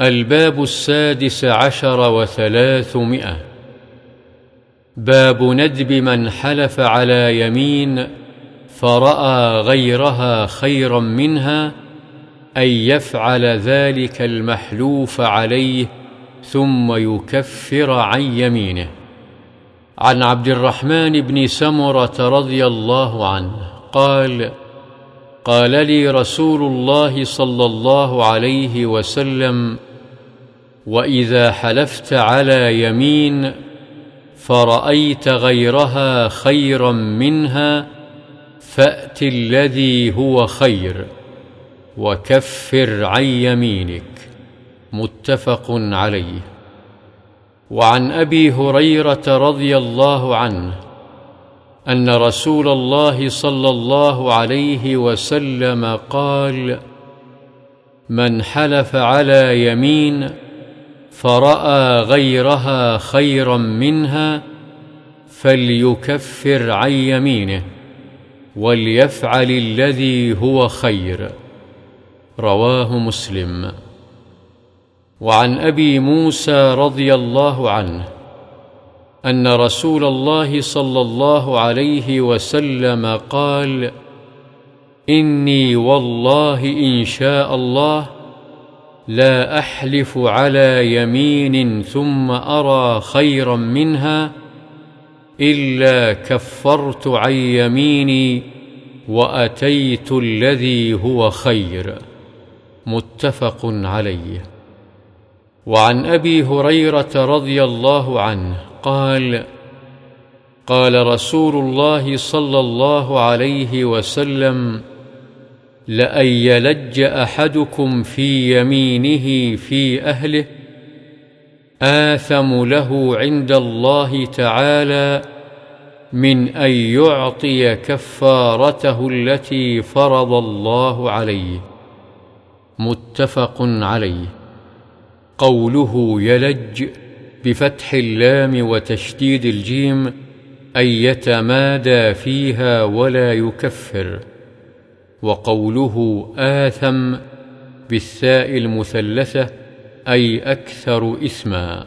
الباب السادس عشر وثلاثمائة. باب ندب من حلف على يمين فرأى غيرها خيرا منها أن يفعل ذلك المحلوف عليه ثم يكفر عن يمينه. عن عبد الرحمن بن سمرة رضي الله عنه قال قال لي رسول الله صلى الله عليه وسلم وإذا حلفت على يمين فرأيت غيرها خيرا منها فأت الذي هو خير وكفر عن يمينك. متفق عليه. وعن أبي هريرة رضي الله عنه أن رسول الله صلى الله عليه وسلم قال من حلف على يمين فرأى غيرها خيرا منها فليكفر عن يمينه وليفعل الذي هو خير رواه مسلم. وعن أبي موسى رضي الله عنه أن رسول الله صلى الله عليه وسلم قال إني والله إن شاء الله لا أحلف على يمين ثم أرى خيرا منها إلا كفرت عن يميني وأتيت الذي هو خير. متفق عليه. وعن أبي هريرة رضي الله عنه قال قال رسول الله صلى الله عليه وسلم لأن يلج أحدكم في يمينه في أهله آثم له عند الله تعالى من أن يعطي كفارته التي فرض الله عليه. متفق عليه. قوله يلج بفتح اللام وتشديد الجيم أن يتمادى فيها ولا يكفر. وقوله آثم بالثاء المثلثة أي أكثر إثما.